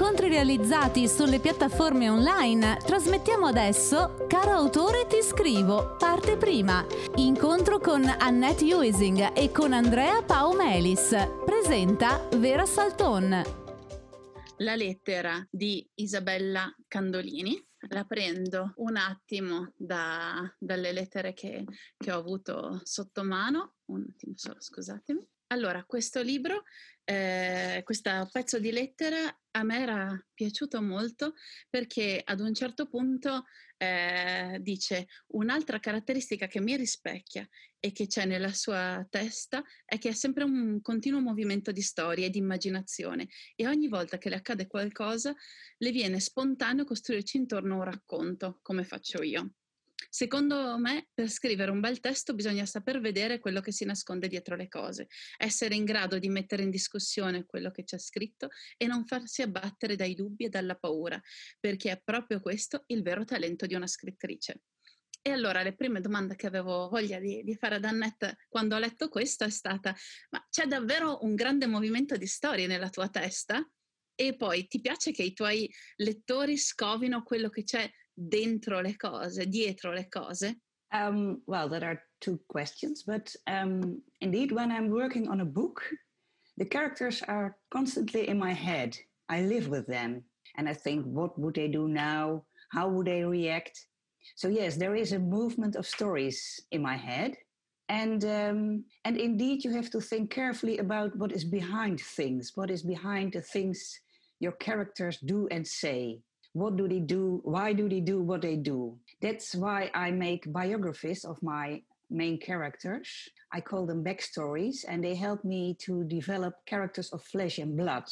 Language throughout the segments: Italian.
incontri realizzati sulle piattaforme online, trasmettiamo adesso Caro autore ti scrivo, parte prima. Incontro con Annette Uising e con Andrea Paumelis. Presenta Vera Salton. La lettera di Isabella Candolini la prendo un attimo da, dalle lettere che, che ho avuto sotto mano. Un attimo solo, scusatemi. Allora, questo libro, eh, questo pezzo di lettera a me era piaciuto molto perché ad un certo punto eh, dice un'altra caratteristica che mi rispecchia e che c'è nella sua testa è che è sempre un continuo movimento di storia e di immaginazione e ogni volta che le accade qualcosa le viene spontaneo costruirci intorno un racconto, come faccio io. Secondo me, per scrivere un bel testo bisogna saper vedere quello che si nasconde dietro le cose, essere in grado di mettere in discussione quello che c'è scritto e non farsi abbattere dai dubbi e dalla paura, perché è proprio questo il vero talento di una scrittrice. E allora le prime domande che avevo voglia di, di, fare ad Annette quando ho letto questo è stata, ma c'è davvero un grande movimento di storie nella tua testa? E poi ti piace che i tuoi lettori scovino quello che c'è dentro le cose, dietro le cose? Um, well, there are two questions, but um, indeed, when I'm working on a book, the characters are constantly in my head. I live with them, and I think, what would they do now? How would they react? So yes, there is a movement of stories in my head, and um, and indeed, you have to think carefully about what is behind things, what is behind the things your characters do and say. What do they do? Why do they do what they do? That's why I make biographies of my main characters. I call them backstories, and they help me to develop characters of flesh and blood.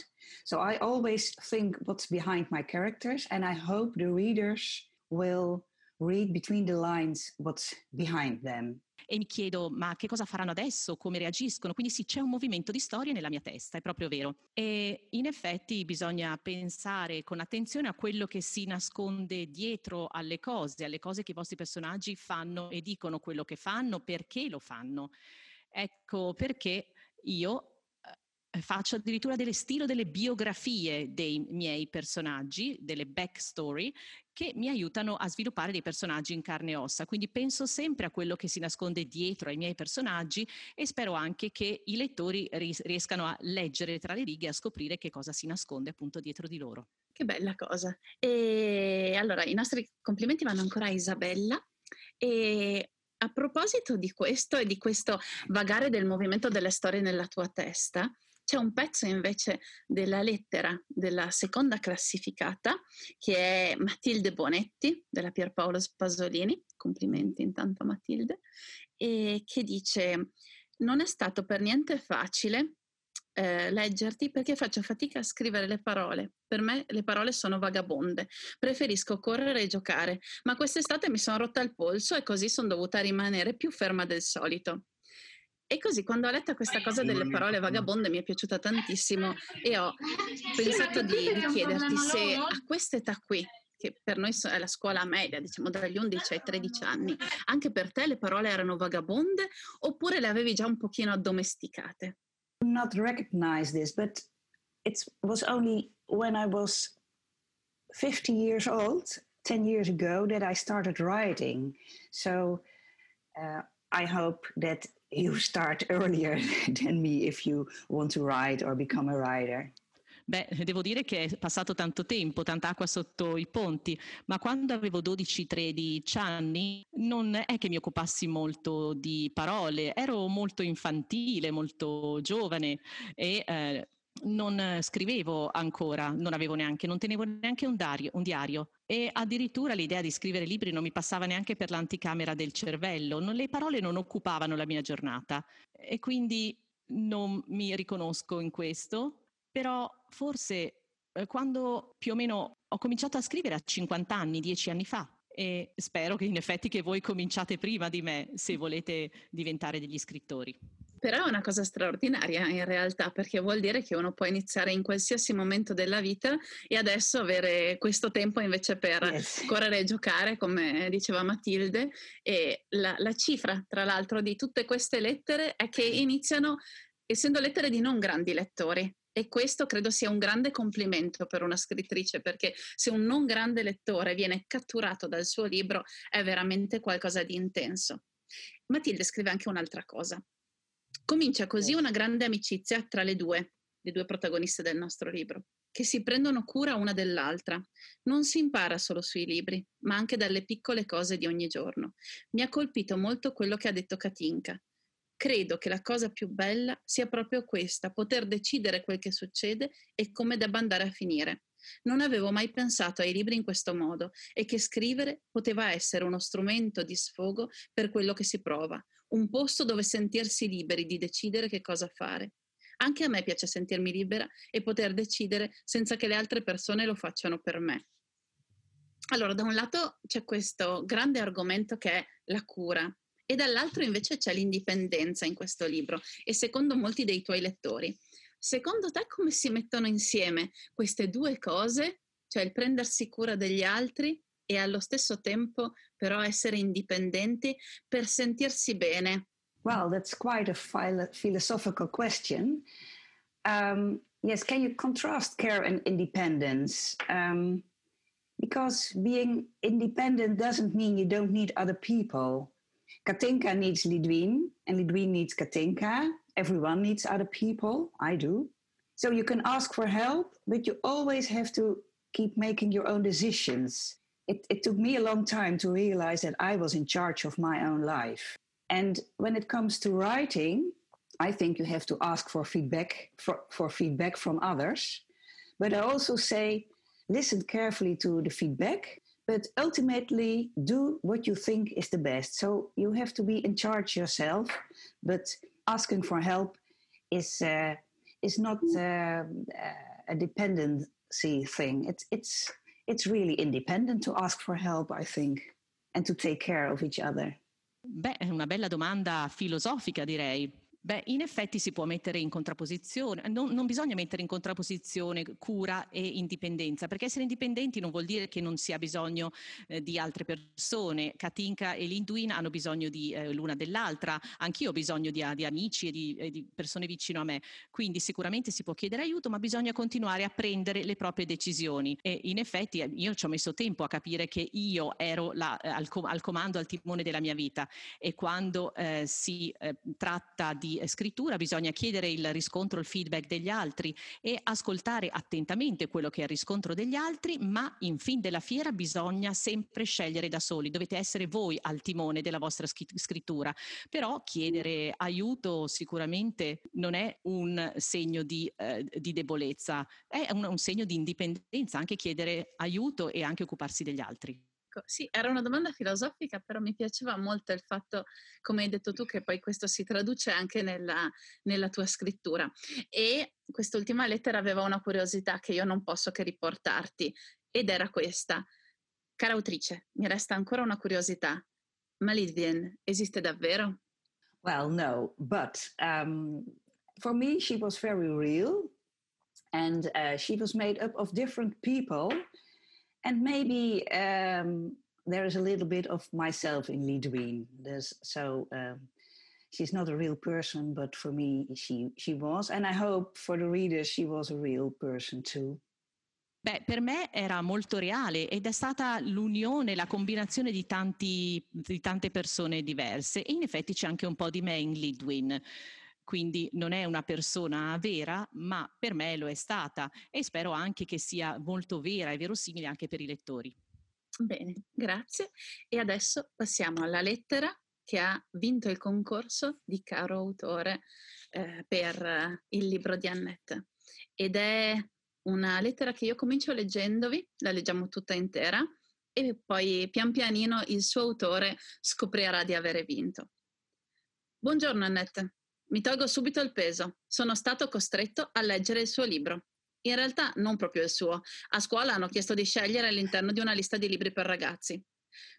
So I always think what's behind my characters, and I hope the readers will read between the lines what's behind them. E mi chiedo ma che cosa faranno adesso, come reagiscono, quindi sì c'è un movimento di storia nella mia testa, è proprio vero. E in effetti bisogna pensare con attenzione a quello che si nasconde dietro alle cose, alle cose che i vostri personaggi fanno e dicono quello che fanno, perché lo fanno. Ecco perché io eh, faccio addirittura delle stilo delle biografie dei miei personaggi, delle backstory, che mi aiutano a sviluppare dei personaggi in carne e ossa. Quindi penso sempre a quello che si nasconde dietro ai miei personaggi e spero anche che i lettori riescano a leggere tra le righe e a scoprire che cosa si nasconde appunto dietro di loro. Che bella cosa. E allora i nostri complimenti vanno ancora a Isabella e a proposito di questo e di questo vagare del movimento delle storie nella tua testa, c'è un pezzo invece della lettera della seconda classificata che è Matilde Bonetti della Pierpaolo Spasolini, complimenti intanto a Matilde, e che dice non è stato per niente facile eh, leggerti perché faccio fatica a scrivere le parole. Per me le parole sono vagabonde. Preferisco correre e giocare, ma quest'estate mi sono rotta il polso e così sono dovuta rimanere più ferma del solito. E così quando ho letto questa cosa delle parole vagabonde mi è piaciuta tantissimo e ho pensato di, di chiederti se a quest'età qui, che per noi è la scuola media, diciamo dagli 11 ai 13 anni, anche per te le parole erano vagabonde oppure le avevi già un pochino addomesticate? Not recognize this, but it was only when I was 50 years old, 10 years ago, that I started writing. So uh, I hope that you start earlier than me if you want to ride or become a rider. Beh, devo dire che è passato tanto tempo, tanta acqua sotto i ponti, ma quando avevo 12-13 anni non è che mi occupassi molto di parole, ero molto infantile, molto giovane e eh, non scrivevo ancora, non avevo neanche, non tenevo neanche un diario, un diario, e addirittura l'idea di scrivere libri non mi passava neanche per l'anticamera del cervello, non, le parole non occupavano la mia giornata e quindi non mi riconosco in questo, però forse eh, quando più o meno ho cominciato a scrivere a 50 anni, 10 anni fa, e spero che in effetti che voi cominciate prima di me se volete diventare degli scrittori. Però è una cosa straordinaria in realtà, perché vuol dire che uno può iniziare in qualsiasi momento della vita e adesso avere questo tempo invece per yes. correre e giocare, come diceva Matilde. E la, la cifra, tra l'altro, di tutte queste lettere è che iniziano essendo lettere di non grandi lettori, E questo credo sia un grande complimento per una scrittrice, perché se un non grande lettore viene catturato dal suo libro è veramente qualcosa di intenso. Matilde scrive anche un'altra cosa. Comincia così una grande amicizia tra le due, le due protagoniste del nostro libro, che si prendono cura una dell'altra. Non si impara solo sui libri, ma anche dalle piccole cose di ogni giorno. Mi ha colpito molto quello che ha detto Katinka. Credo che la cosa più bella sia proprio questa, poter decidere quel che succede e come debba andare a finire. Non avevo mai pensato ai libri in questo modo e che scrivere poteva essere uno strumento di sfogo per quello che si prova, un posto dove sentirsi liberi di decidere che cosa fare. Anche a me piace sentirmi libera e poter decidere senza che le altre persone lo facciano per me. Allora, da un lato c'è questo grande argomento che è la cura e dall'altro invece c'è l'indipendenza in questo libro e secondo molti dei tuoi lettori. Secondo te come si mettono insieme queste due cose, cioè il prendersi cura degli altri e allo stesso tempo però essere indipendenti per sentirsi bene? Well, that's quite a philo- philosophical question. Um, yes, can you contrast care and independence? Um, because being independent doesn't mean you don't need other people. Katinka needs Lidwin, and Lidwin needs Katinka. Everyone needs other people. I do. So you can ask for help, but you always have to keep making your own decisions. It, it took me a long time to realize that I was in charge of my own life. And when it comes to writing, I think you have to ask for feedback for, for feedback from others. But I also say listen carefully to the feedback, but ultimately do what you think is the best. So you have to be in charge yourself, but asking for help is uh, is not uh, a dependency thing. It's it's it's really independent to ask for help, I think, and to take care of each other. Beh, è una bella domanda filosofica, direi. Beh, in effetti si può mettere in contrapposizione, non, non, bisogna mettere in contrapposizione cura e indipendenza, perché essere indipendenti non vuol dire che non si ha bisogno eh, di altre persone. Katinka e Linduin hanno bisogno di eh, l'una dell'altra, anch'io ho bisogno di, di amici e di, e di, persone vicino a me, quindi sicuramente si può chiedere aiuto, ma bisogna continuare a prendere le proprie decisioni. E in effetti eh, io ci ho messo tempo a capire che io ero la, eh, al, al, comando, al timone della mia vita e quando eh, si eh, tratta di di scrittura bisogna chiedere il riscontro, il feedback degli altri e ascoltare attentamente quello che è il riscontro degli altri, ma in fin della fiera bisogna sempre scegliere da soli, dovete essere voi al timone della vostra scrittura, però chiedere aiuto sicuramente non è un segno di, eh, di debolezza, è un, un segno di indipendenza, anche chiedere aiuto e anche occuparsi degli altri. Ecco, sì, era una domanda filosofica, però mi piaceva molto il fatto, come hai detto tu, che poi questo si traduce anche nella, nella tua scrittura. E quest'ultima lettera aveva una curiosità che io non posso che riportarti, ed era questa. Cara autrice, mi resta ancora una curiosità. Ma Lidvien esiste davvero? Well, no, but um, for me she was very real and uh, she was made up of different people and maybe um, there is a little bit of myself in Lidwin. There's so um, she's not a real person, but for me she she was, and I hope for the readers she was a real person too. Beh, per me era molto reale ed è stata l'unione, la combinazione di, tanti, di tante persone diverse e in effetti c'è anche un po' di me in Lidwin quindi non è una persona vera, ma per me lo è stata e spero anche che sia molto vera e verosimile anche per i lettori. Bene, grazie. E adesso passiamo alla lettera che ha vinto il concorso di caro autore eh, per il libro di Annette. Ed è una lettera che io comincio leggendovi, la leggiamo tutta intera e poi pian pianino il suo autore scoprirà di avere vinto. Buongiorno Annette. Mi tolgo subito il peso. Sono stato costretto a leggere il suo libro. In realtà non proprio il suo. A scuola hanno chiesto di scegliere all'interno di una lista di libri per ragazzi.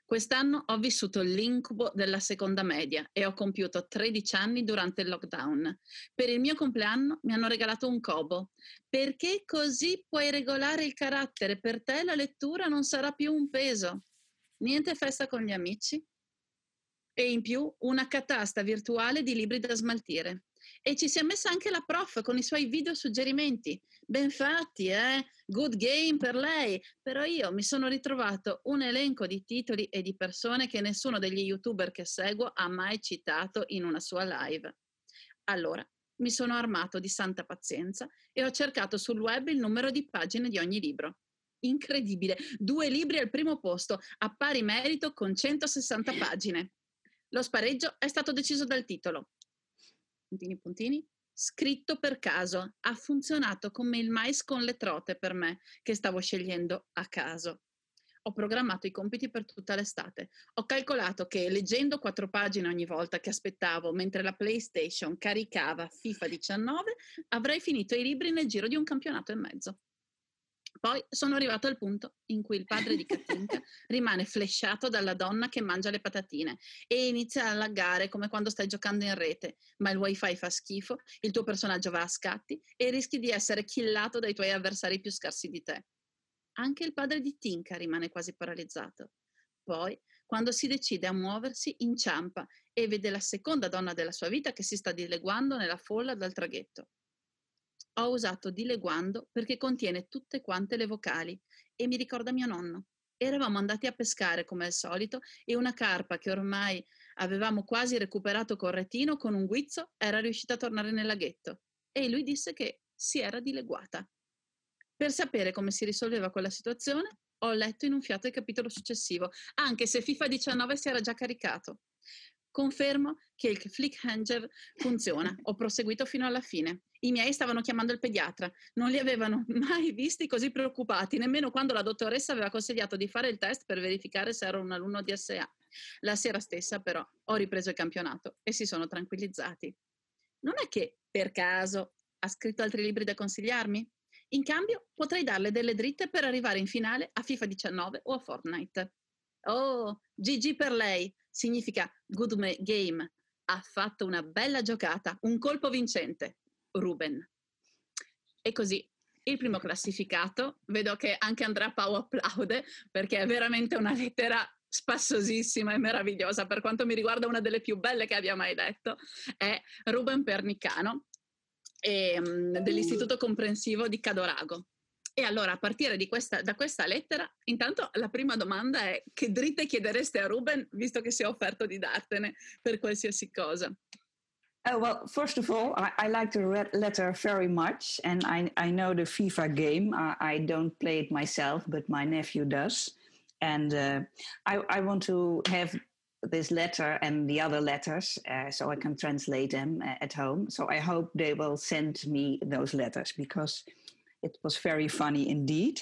Quest'anno ho vissuto l'incubo della seconda media e ho compiuto 13 anni durante il lockdown. Per il mio compleanno mi hanno regalato un cobo, perché così puoi regolare il carattere. Per te la lettura non sarà più un peso. Niente festa con gli amici, e in più una catasta virtuale di libri da smaltire. E ci si è messa anche la prof con i suoi video suggerimenti. Ben fatti, eh? Good game per lei. Però io mi sono ritrovato un elenco di titoli e di persone che nessuno degli youtuber che seguo ha mai citato in una sua live. Allora, mi sono armato di santa pazienza e ho cercato sul web il numero di pagine di ogni libro. Incredibile, due libri al primo posto, a pari merito con 160 pagine. Lo spareggio è stato deciso dal titolo. Puntini, puntini. Scritto per caso, ha funzionato come il mais con le trote per me, che stavo scegliendo a caso. Ho programmato i compiti per tutta l'estate. Ho calcolato che leggendo quattro pagine ogni volta che aspettavo mentre la PlayStation caricava FIFA 19, avrei finito i libri nel giro di un campionato e mezzo. Poi sono arrivato al punto in cui il padre di Katinka rimane flesciato dalla donna che mangia le patatine e inizia a laggare come quando stai giocando in rete, ma il wifi fa schifo, il tuo personaggio va a scatti e rischi di essere killato dai tuoi avversari più scarsi di te. Anche il padre di Tinka rimane quasi paralizzato. Poi, quando si decide a muoversi, inciampa e vede la seconda donna della sua vita che si sta dileguando nella folla dal traghetto. Ho usato dileguando perché contiene tutte quante le vocali e mi ricorda mio nonno. Eravamo andati a pescare come al solito e una carpa che ormai avevamo quasi recuperato col retino con un guizzo era riuscita a tornare nel laghetto e lui disse che si era dileguata. Per sapere come si risolveva quella situazione, ho letto in un fiato il capitolo successivo, anche se FIFA 19 si era già caricato. Confermo che il Flick Hanger funziona. Ho proseguito fino alla fine. I miei stavano chiamando il pediatra. Non li avevano mai visti così preoccupati, nemmeno quando la dottoressa aveva consigliato di fare il test per verificare se ero un alunno di SA. La sera stessa, però, ho ripreso il campionato e si sono tranquillizzati. Non è che, per caso, ha scritto altri libri da consigliarmi? In cambio, potrei darle delle dritte per arrivare in finale a FIFA 19 o a Fortnite. Oh, GG per lei! significa good game. Ha fatto una bella giocata, un colpo vincente. Ruben. E così il primo classificato, vedo che anche Andrea Pau applaude perché è veramente una lettera spassosissima e meravigliosa, per quanto mi riguarda una delle più belle che abbia mai letto, è Ruben Pernicano e, um, dell'Istituto Comprensivo di Cadorago. E allora, a partire questa, da questa lettera, intanto la prima domanda è che dritte chiedereste a Ruben, visto che si è offerto di dartene per qualsiasi cosa? Oh, well, first of all, I, I like the red letter very much, and I, I know the FIFA game. I, I, don't play it myself, but my nephew does. And uh, I, I, want to have this letter and the other letters uh, so I can translate them uh, at home. So I hope they will send me those letters because it was very funny indeed.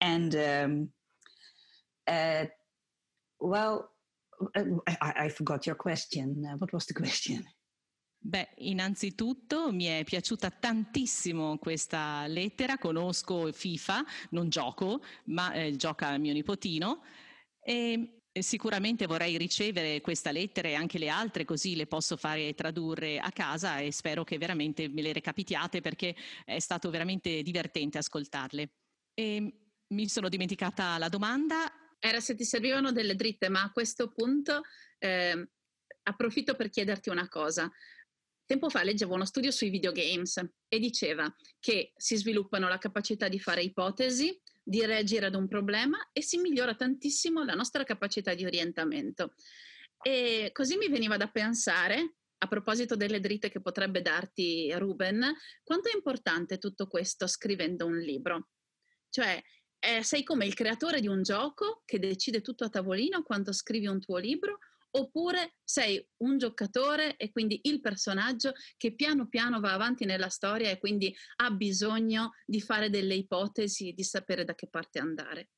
And um, uh, well, uh, I, I, forgot your question. Uh, what was the question? Beh, innanzitutto mi è piaciuta tantissimo questa lettera, conosco FIFA, non gioco, ma eh, gioca mio nipotino e Sicuramente vorrei ricevere questa lettera e anche le altre, così le posso fare tradurre a casa e spero che veramente me le recapitiate perché è stato veramente divertente ascoltarle. E mi sono dimenticata la domanda. Era se ti servivano delle dritte, ma a questo punto eh, approfitto per chiederti una cosa. Tempo fa leggevo uno studio sui videogames e diceva che si sviluppano la capacità di fare ipotesi, di reagire ad un problema e si migliora tantissimo la nostra capacità di orientamento. E così mi veniva da pensare, a proposito delle dritte che potrebbe darti Ruben, quanto è importante tutto questo scrivendo un libro. Cioè, eh, sei come il creatore di un gioco che decide tutto a tavolino quando scrivi un tuo libro oppure sei un giocatore e quindi il personaggio che piano piano va avanti nella storia e quindi ha bisogno di fare delle ipotesi, di sapere da che parte andare.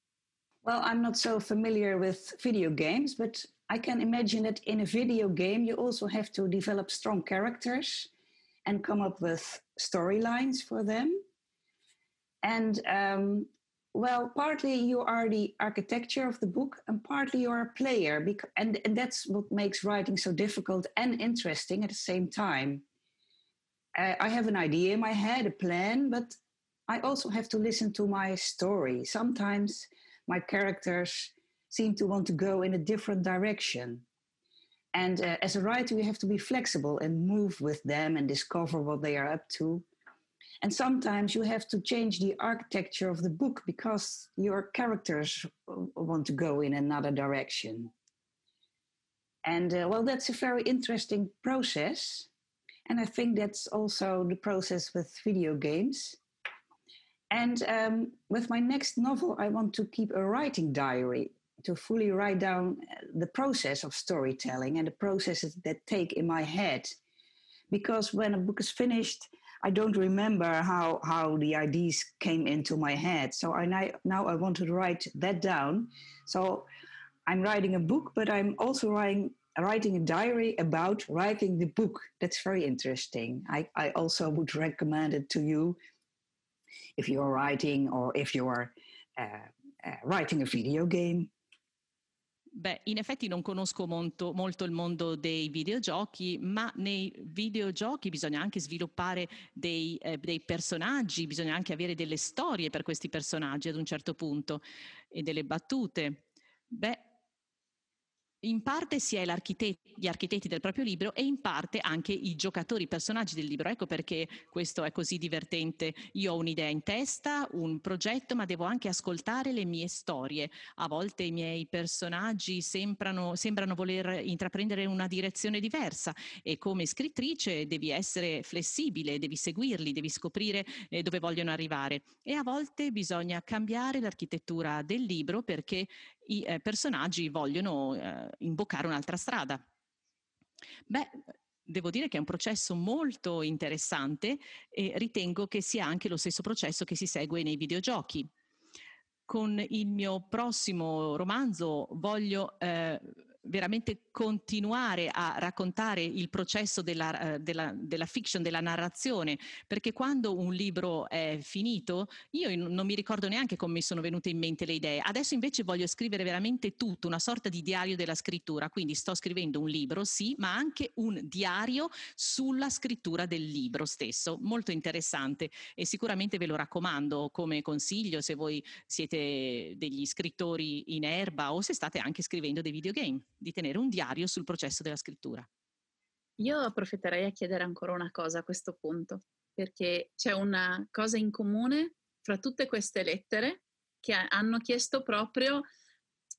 Well, I'm not so familiar with video games, but I can imagine that in a video game you also have to develop strong characters and come up with storylines for them. And um, well, partly you are the architecture of the book, and partly you're a player, because, and, and that's what makes writing so difficult and interesting at the same time. I have an idea in my head, a plan, but I also have to listen to my story. Sometimes my characters seem to want to go in a different direction. And uh, as a writer, you have to be flexible and move with them and discover what they are up to. And sometimes you have to change the architecture of the book because your characters want to go in another direction. And uh, well, that's a very interesting process. And I think that's also the process with video games. And um, with my next novel, I want to keep a writing diary to fully write down uh, the process of storytelling and the processes that take in my head. Because when a book is finished, I don't remember how, how the ideas came into my head. So I now I want to write that down. So I'm writing a book, but I'm also writing writing a diary about writing the book. That's very interesting. I, I also would recommend it to you if you're writing or if you're uh, uh, writing a video game. Beh, in effetti non conosco molto, molto, il mondo dei videogiochi, ma nei videogiochi bisogna anche sviluppare dei, eh, dei, personaggi, bisogna anche avere delle storie per questi personaggi ad un certo punto e delle battute. Beh, in parte si è gli architetti del proprio libro e in parte anche i giocatori, i personaggi del libro. Ecco perché questo è così divertente. Io ho un'idea in testa, un progetto, ma devo anche ascoltare le mie storie. A volte i miei personaggi sembrano, sembrano voler intraprendere una direzione diversa e come scrittrice devi essere flessibile, devi seguirli, devi scoprire eh, dove vogliono arrivare. E a volte bisogna cambiare l'architettura del libro perché i eh, personaggi vogliono eh, imboccare un'altra strada. Beh, devo dire che è un processo molto interessante e ritengo che sia anche lo stesso processo che si segue nei videogiochi. Con il mio prossimo romanzo voglio eh, veramente continuare a raccontare il processo della, eh, della, della, fiction, della narrazione, perché quando un libro è finito, io non mi ricordo neanche come mi sono venute in mente le idee. Adesso invece voglio scrivere veramente tutto, una sorta di diario della scrittura, quindi sto scrivendo un libro, sì, ma anche un diario sulla scrittura del libro stesso, molto interessante. E sicuramente ve lo raccomando come consiglio se voi siete degli scrittori in erba o se state anche scrivendo dei videogame di tenere un diario sul processo della scrittura. Io approfitterei a chiedere ancora una cosa a questo punto, perché c'è una cosa in comune fra tutte queste lettere che hanno chiesto proprio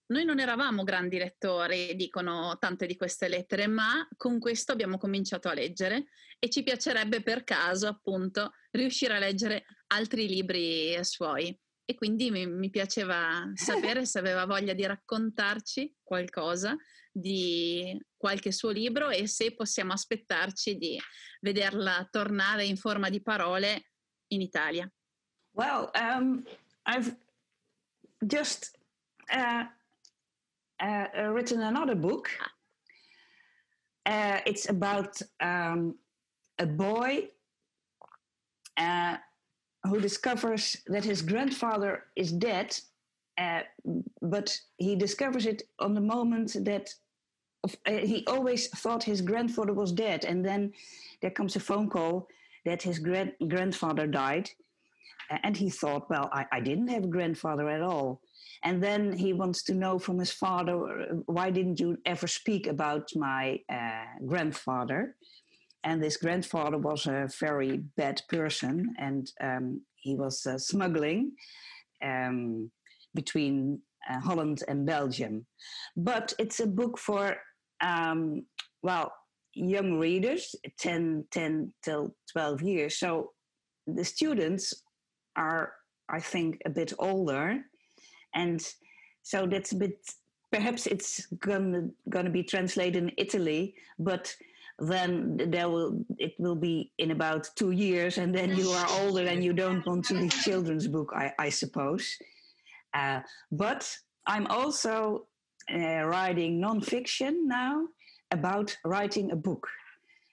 noi non eravamo grandi lettori, dicono tante di queste lettere, ma con questo abbiamo cominciato a leggere e ci piacerebbe per caso appunto riuscire a leggere altri libri suoi e quindi mi, mi piaceva sapere se aveva voglia di raccontarci qualcosa di qualche suo libro e se possiamo aspettarci di vederla tornare in forma di parole in Italia. Well, um, I've just uh, uh, written another book. Ah. Uh, it's about um, a boy uh, who discovers that his grandfather is dead, uh, but he discovers it on the moment that uh, he always thought his grandfather was dead, and then there comes a phone call that his grand- grandfather died, and he thought, well, I, I didn't have a grandfather at all. And then he wants to know from his father, why didn't you ever speak about my uh, grandfather? And this grandfather was a very bad person and um, he was uh, smuggling um, between uh, Holland and Belgium. But it's a book for, um, well, young readers, 10, 10 till 12 years. So the students are, I think, a bit older. And so that's a bit, perhaps it's gonna, gonna be translated in Italy, but then there will it will be in about two years and then you are older and you don't want to read children's book i, I suppose. Uh, but i'm also uh, writing nonfiction now about writing a book.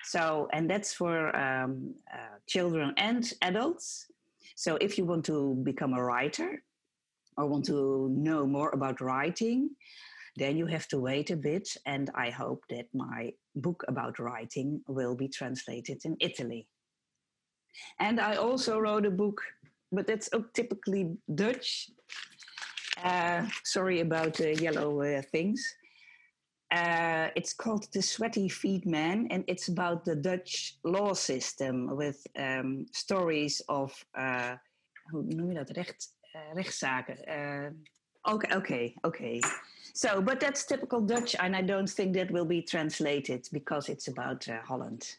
So and that's for um, uh, children and adults. So if you want to become a writer or want to know more about writing then you have to wait a bit. And I hope that my book about writing will be translated in Italy. And I also wrote a book, but that's typically Dutch. Uh, sorry about the yellow uh, things. Uh, it's called The Sweaty Feet Man, and it's about the Dutch law system with um, stories of, uh, hoe noem je dat, Recht, uh, rechtszaken. Uh, okay, okay, okay. So, but that's typical Dutch, and I don't think that will be translated because it's about uh, Holland.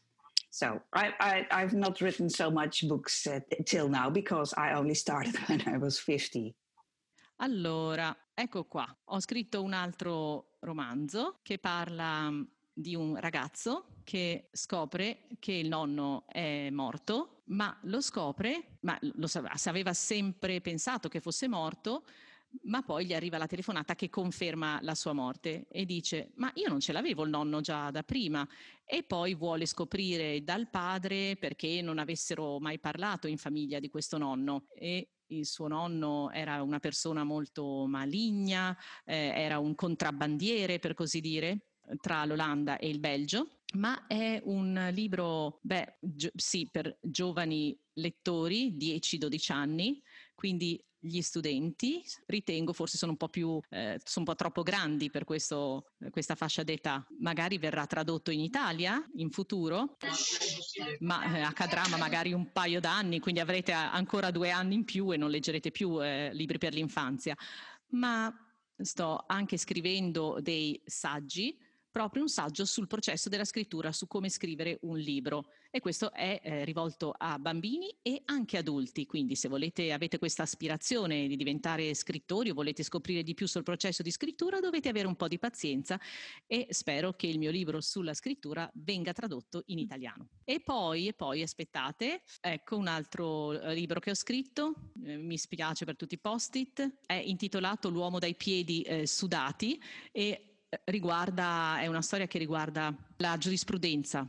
So I, I, I've not written so much books uh, till now because I only started when I was 50. Allora, ecco qua, ho scritto un altro romanzo che parla mm, di un ragazzo che scopre che il nonno è morto, ma lo scopre, ma lo aveva sempre pensato che fosse morto, ma poi gli arriva la telefonata che conferma la sua morte e dice ma io non ce l'avevo il nonno già da prima e poi vuole scoprire dal padre perché non avessero mai parlato in famiglia di questo nonno. E il suo nonno era una persona molto maligna, eh, era un contrabbandiere per così dire tra l'Olanda e il Belgio, ma è un libro, beh, gi- sì, per giovani lettori, 10-12 anni, quindi gli studenti ritengo forse sono un po' più, eh, sono un po' troppo grandi per questo, questa fascia d'età. Magari verrà tradotto in Italia in futuro, ma eh, accadrà ma magari un paio d'anni, quindi avrete ancora due anni in più e non leggerete più eh, libri per l'infanzia. Ma sto anche scrivendo dei saggi proprio un saggio sul processo della scrittura, su come scrivere un libro e questo è eh, rivolto a bambini e anche adulti, quindi se volete, avete questa aspirazione di diventare scrittori o volete scoprire di più sul processo di scrittura dovete avere un po' di pazienza e spero che il mio libro sulla scrittura venga tradotto in italiano. E poi, e poi aspettate, ecco un altro eh, libro che ho scritto, eh, mi spiace per tutti i post-it, è intitolato L'uomo dai piedi eh, sudati e riguarda, è una storia che riguarda la giurisprudenza.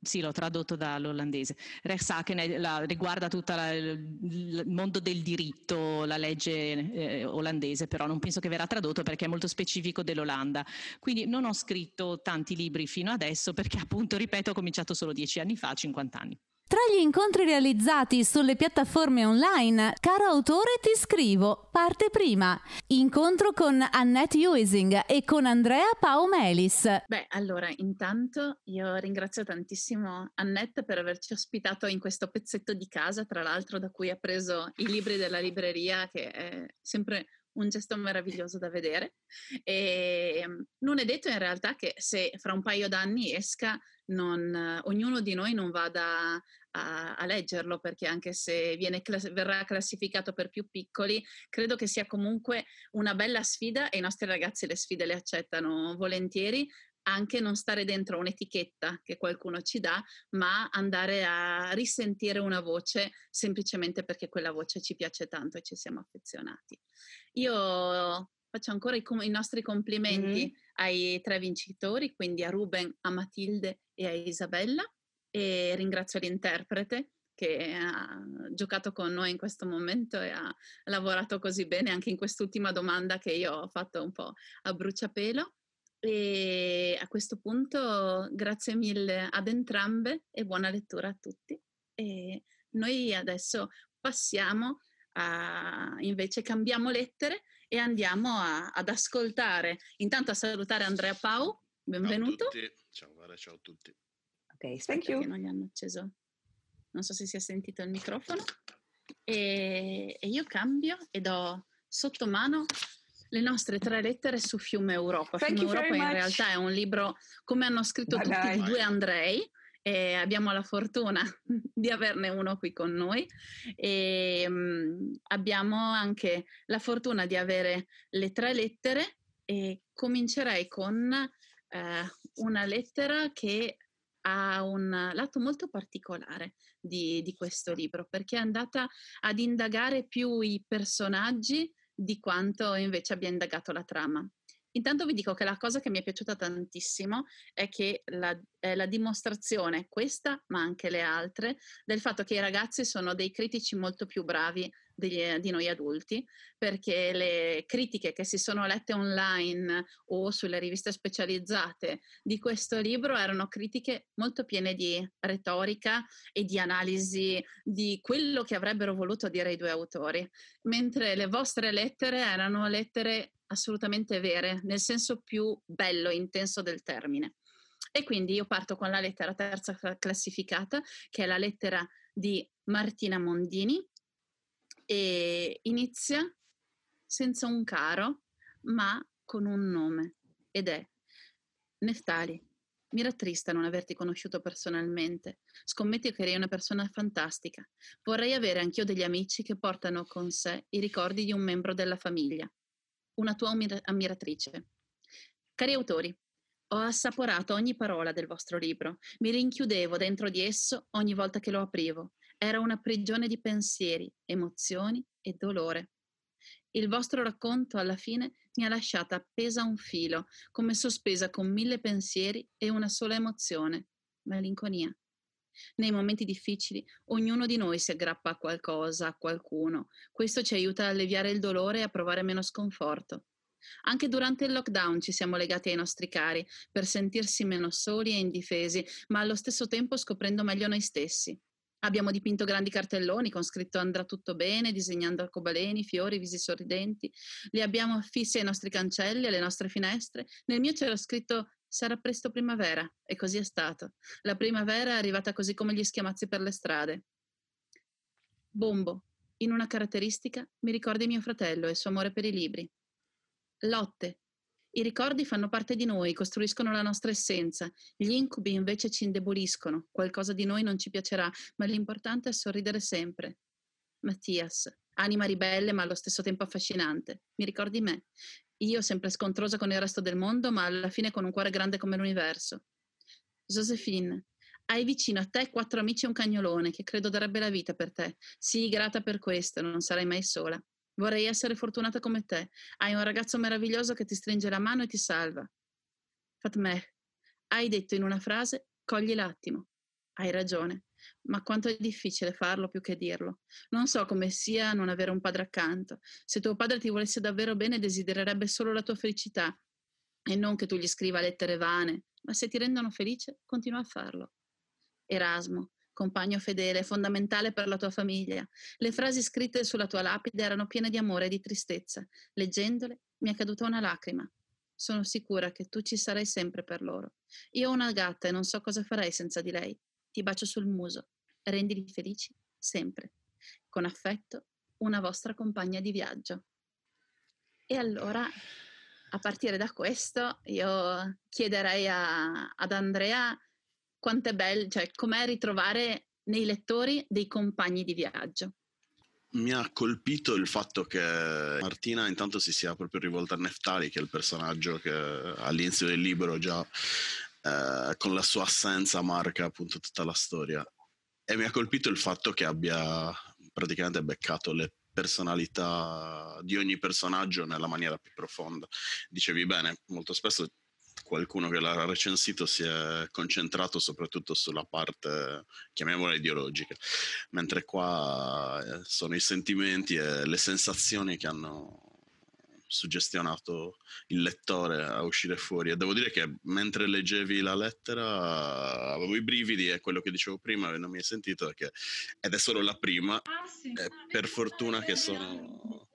Sì, l'ho tradotto dall'olandese. Rechtszaken la, riguarda tutto il mondo del diritto, la legge eh, olandese, però non penso che verrà tradotto perché è molto specifico dell'Olanda. Quindi non ho scritto tanti libri fino adesso perché appunto, ripeto, ho cominciato solo dieci anni fa, 50 anni. Tra gli incontri realizzati sulle piattaforme online, caro autore ti scrivo, parte prima, incontro con Annette Uising e con Andrea Paumelis. Beh, allora, intanto io ringrazio tantissimo Annette per averci ospitato in questo pezzetto di casa, tra l'altro da cui ha preso i libri della libreria, che è sempre un gesto meraviglioso da vedere. E ehm, non è detto in realtà che se fra un paio d'anni esca, non, ognuno di noi non vada a, a leggerlo, perché anche se viene, verrà classificato per più piccoli, credo che sia comunque una bella sfida e i nostri ragazzi le sfide le accettano volentieri, anche non stare dentro un'etichetta che qualcuno ci dà, ma andare a risentire una voce semplicemente perché quella voce ci piace tanto e ci siamo affezionati. Io faccio ancora i, com- i nostri complimenti mm-hmm. ai tre vincitori, quindi a Ruben, a Matilde e a Isabella e ringrazio l'interprete che ha giocato con noi in questo momento e ha lavorato così bene anche in quest'ultima domanda che io ho fatto un po' a bruciapelo. E a questo punto grazie mille ad entrambe e buona lettura a tutti. E noi adesso passiamo a invece cambiamo lettere e andiamo a, ad ascoltare. Intanto a salutare Andrea Pau, benvenuto. Ciao a tutti, ciao, guarda, ciao a tutti. Ok, thank you. non gli hanno acceso, non so se si è sentito il microfono. E, e io cambio e do sotto mano le nostre tre lettere su Fiume Europa. Thank Fiume Europa in much. realtà è un libro, come hanno scritto Bye tutti, di due Andrei. E abbiamo la fortuna di averne uno qui con noi e um, abbiamo anche la fortuna di avere le tre lettere e comincerei con eh, una lettera che ha un lato molto particolare di, di questo libro perché è andata ad indagare più i personaggi di quanto invece abbia indagato la trama. Intanto vi dico che la cosa che mi è piaciuta tantissimo è che la, è la dimostrazione, questa ma anche le altre, del fatto che i ragazzi sono dei critici molto più bravi degli, di noi adulti, perché le critiche che si sono lette online o sulle riviste specializzate di questo libro erano critiche molto piene di retorica e di analisi di quello che avrebbero voluto dire i due autori, mentre le vostre lettere erano lettere assolutamente vere, nel senso più bello e intenso del termine. E quindi io parto con la lettera terza classificata, che è la lettera di Martina Mondini, e inizia senza un caro, ma con un nome, ed è Neftali. Mi rattrista non averti conosciuto personalmente. Scommetto che eri una persona fantastica. Vorrei avere anch'io degli amici che portano con sé i ricordi di un membro della famiglia. Una tua ammiratrice. Cari autori, ho assaporato ogni parola del vostro libro. Mi rinchiudevo dentro di esso ogni volta che lo aprivo. Era una prigione di pensieri, emozioni e dolore. Il vostro racconto alla fine mi ha lasciata appesa a un filo, come sospesa con mille pensieri e una sola emozione, malinconia. Nei momenti difficili ognuno di noi si aggrappa a qualcosa, a qualcuno. Questo ci aiuta a alleviare il dolore e a provare meno sconforto. Anche durante il lockdown ci siamo legati ai nostri cari per sentirsi meno soli e indifesi, ma allo stesso tempo scoprendo meglio noi stessi. Abbiamo dipinto grandi cartelloni con scritto andrà tutto bene, disegnando arcobaleni, fiori, visi sorridenti. Li abbiamo affissi ai nostri cancelli, alle nostre finestre. Nel mio c'era scritto sarà presto primavera e così è stato. La primavera è arrivata così come gli schiamazzi per le strade. Bombo, in una caratteristica, mi ricordi mio fratello e il suo amore per i libri. Lotte, i ricordi fanno parte di noi, costruiscono la nostra essenza. Gli incubi invece ci indeboliscono. Qualcosa di noi non ci piacerà, ma l'importante è sorridere sempre. Mattias, anima ribelle ma allo stesso tempo affascinante. Mi ricordi me? Io sempre scontrosa con il resto del mondo, ma alla fine con un cuore grande come l'universo. Josephine, hai vicino a te quattro amici e un cagnolone che credo darebbe la vita per te. Sii grata per questo, non sarai mai sola. Vorrei essere fortunata come te. Hai un ragazzo meraviglioso che ti stringe la mano e ti salva. Fatmeh, hai detto in una frase, cogli l'attimo. Hai ragione, ma quanto è difficile farlo più che dirlo. Non so come sia non avere un padre accanto. Se tuo padre ti volesse davvero bene, desidererebbe solo la tua felicità e non che tu gli scriva lettere vane, ma se ti rendono felice, continua a farlo. Erasmo, compagno fedele, fondamentale per la tua famiglia. Le frasi scritte sulla tua lapide erano piene di amore e di tristezza. Leggendole mi è caduta una lacrima. Sono sicura che tu ci sarai sempre per loro. Io ho una gatta e non so cosa farei senza di lei. Ti bacio sul muso. Rendili felici sempre. Con affetto, una vostra compagna di viaggio. E allora, a partire da questo, io chiederei a, ad Andrea quanto è bello, cioè com'è ritrovare nei lettori dei compagni di viaggio. Mi ha colpito il fatto che Martina intanto si sia proprio rivolta a Neftali, che è il personaggio che all'inizio del libro già eh, con la sua assenza marca appunto tutta la storia. E mi ha colpito il fatto che abbia praticamente beccato le personalità di ogni personaggio nella maniera più profonda. Dicevi bene, molto spesso qualcuno che l'ha recensito si è concentrato soprattutto sulla parte, chiamiamola ideologica, mentre qua eh, sono i sentimenti e le sensazioni che hanno suggestionato il lettore a uscire fuori. E devo dire che mentre leggevi la lettera avevo i brividi e quello che dicevo prima non mi hai sentito perché ed è solo la prima ah, sì. per fortuna che sono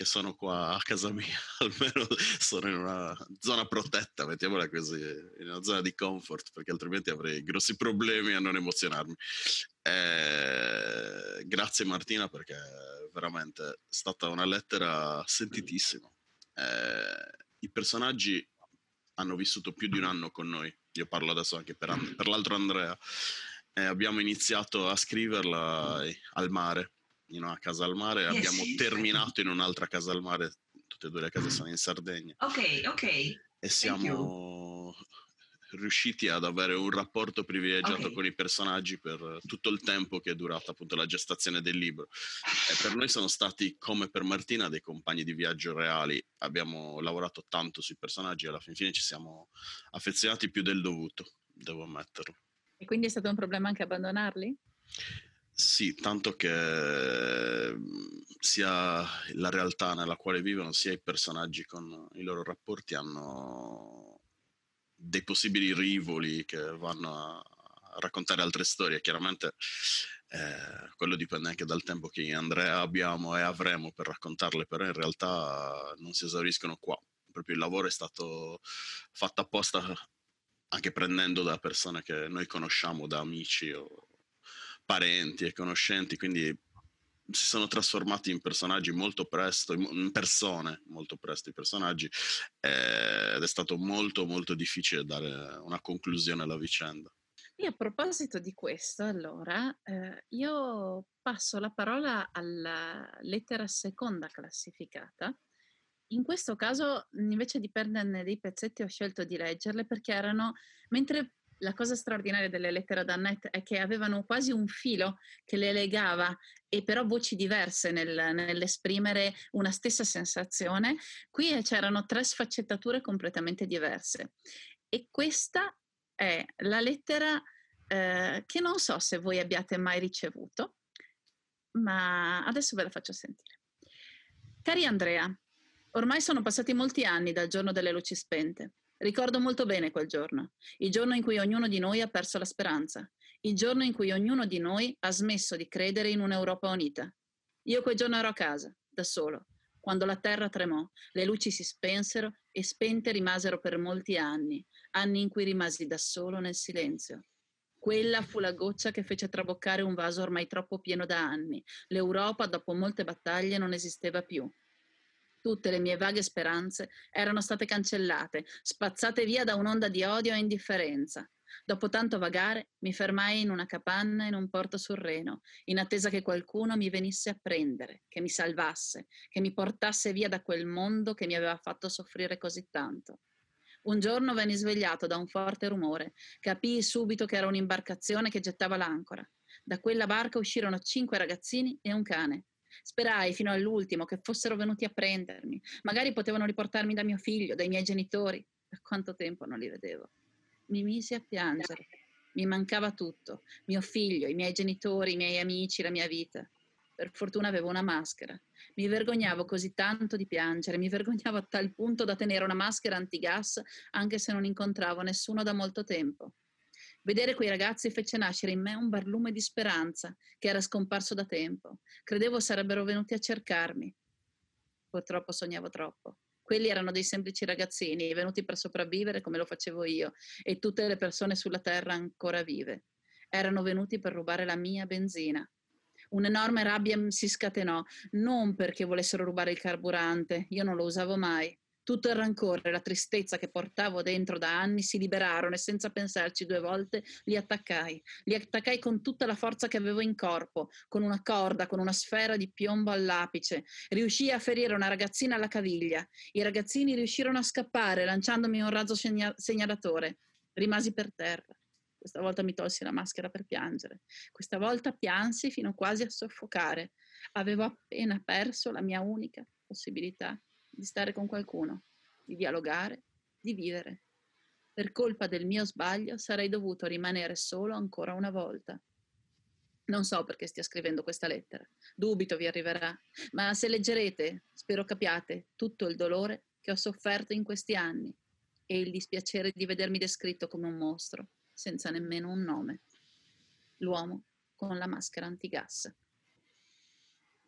che sono qua a casa mia, almeno sono in una zona protetta, mettiamola così, in una zona di comfort, perché altrimenti avrei grossi problemi a non emozionarmi. Eh, grazie Martina perché veramente è stata una lettera sentitissima. Eh, I personaggi hanno vissuto più di un anno con noi, io parlo adesso anche per, And- per l'altro Andrea, eh, abbiamo iniziato a scriverla al mare in una casa al mare, yes, abbiamo sì, terminato in un'altra casa al mare, tutte e due le case sono in Sardegna. Ok, ok. E siamo riusciti ad avere un rapporto privilegiato okay. con i personaggi per tutto il tempo che è durata appunto la gestazione del libro. E per noi sono stati, come per Martina, dei compagni di viaggio reali. Abbiamo lavorato tanto sui personaggi e alla fin fine ci siamo affezionati più del dovuto, devo ammetterlo. E quindi è stato un problema anche abbandonarli? Sì, tanto che mhmm, sia la realtà nella quale vivono, sia i personaggi con i loro rapporti hanno dei possibili rivoli che vanno a raccontare altre storie. Chiaramente eh, quello dipende anche dal tempo che Andrea abbiamo e avremo per raccontarle, però in realtà non si esauriscono qua. Proprio il lavoro è stato fatto apposta anche prendendo da persone che noi conosciamo, da amici o parenti e conoscenti, quindi si sono trasformati in personaggi molto presto, in persone molto presto i personaggi eh, ed è stato molto molto difficile dare una conclusione alla vicenda. E a proposito di questo, allora, eh, io passo la parola alla lettera seconda classificata. In questo caso, invece di perderne dei pezzetti, ho scelto di leggerle perché erano, mentre la cosa straordinaria delle lettere ad Annette è che avevano quasi un filo che le legava e però voci diverse nel, nell'esprimere una stessa sensazione, qui c'erano tre sfaccettature completamente diverse. E questa è la lettera eh, che non so se voi abbiate mai ricevuto, ma adesso ve la faccio sentire. Cari Andrea, ormai sono passati molti anni dal giorno delle luci spente. Ricordo molto bene quel giorno, il giorno in cui ognuno di noi ha perso la speranza, il giorno in cui ognuno di noi ha smesso di credere in un'Europa unita. Io quel giorno ero a casa, da solo, quando la terra tremò, le luci si spensero e spente rimasero per molti anni, anni in cui rimasi da solo nel silenzio. Quella fu la goccia che fece traboccare un vaso ormai troppo pieno da anni. L'Europa, dopo molte battaglie, non esisteva più. Tutte le mie vaghe speranze erano state cancellate, spazzate via da un'onda di odio e indifferenza. Dopo tanto vagare, mi fermai in una capanna in un porto sul Reno, in attesa che qualcuno mi venisse a prendere, che mi salvasse, che mi portasse via da quel mondo che mi aveva fatto soffrire così tanto. Un giorno venni svegliato da un forte rumore. Capii subito che era un'imbarcazione che gettava l'ancora. Da quella barca uscirono cinque ragazzini e un cane. Sperai fino all'ultimo che fossero venuti a prendermi. Magari potevano riportarmi da mio figlio, dai miei genitori. Da quanto tempo non li vedevo. Mi misi a piangere. Mi mancava tutto. Mio figlio, i miei genitori, i miei amici, la mia vita. Per fortuna avevo una maschera. Mi vergognavo così tanto di piangere, mi vergognavo a tal punto da tenere una maschera antigas anche se non incontravo nessuno da molto tempo. Vedere quei ragazzi fece nascere in me un barlume di speranza che era scomparso da tempo. Credevo sarebbero venuti a cercarmi. Purtroppo sognavo troppo. Quelli erano dei semplici ragazzini venuti per sopravvivere come lo facevo io e tutte le persone sulla terra ancora vive. Erano venuti per rubare la mia benzina. Un'enorme rabbia si scatenò, non perché volessero rubare il carburante, io non lo usavo mai, tutto il rancore e la tristezza che portavo dentro da anni si liberarono e senza pensarci due volte li attaccai. Li attaccai con tutta la forza che avevo in corpo, con una corda, con una sfera di piombo all'apice. Riuscii a ferire una ragazzina alla caviglia. I ragazzini riuscirono a scappare lanciandomi un razzo segna- segnalatore. Rimasi per terra. Questa volta mi tolsi la maschera per piangere. Questa volta piansi fino quasi a soffocare. Avevo appena perso la mia unica possibilità di stare con qualcuno, di dialogare, di vivere. Per colpa del mio sbaglio sarei dovuto rimanere solo ancora una volta. Non so perché stia scrivendo questa lettera, dubito vi arriverà, ma se leggerete, spero capiate tutto il dolore che ho sofferto in questi anni e il dispiacere di vedermi descritto come un mostro, senza nemmeno un nome. L'uomo con la maschera antigas.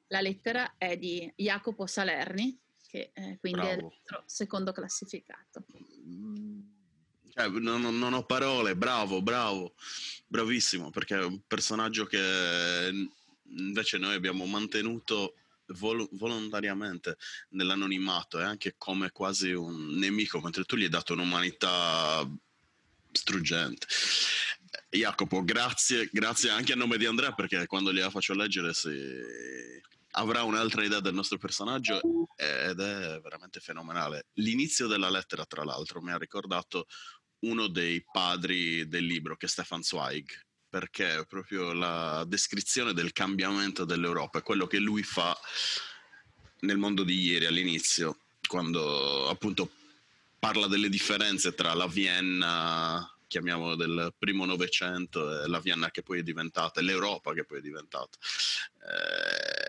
La lettera è di Jacopo Salerni, che eh, quindi Bravo. è il nostro secondo classificato. Cioè, non, non, ho parole, bravo, bravo, bravissimo, perché è un personaggio che invece noi abbiamo mantenuto vol- volontariamente nell'anonimato e anche come quasi un nemico, mentre tu gli hai dato un'umanità struggente. Jacopo, grazie, grazie anche a nome di Andrea perché quando gliela faccio leggere si avrà un'altra idea del nostro personaggio ed è veramente fenomenale. L'inizio della lettera, tra l'altro, mi ha ricordato uno dei padri del libro, che è Stefan Zweig, perché è proprio la descrizione del cambiamento dell'Europa, è quello che lui fa nel mondo di ieri all'inizio, quando appunto parla delle differenze tra la Vienna chiamiamo del primo Novecento, e la Vienna che poi è diventata, l'Europa che poi è diventata. Eh,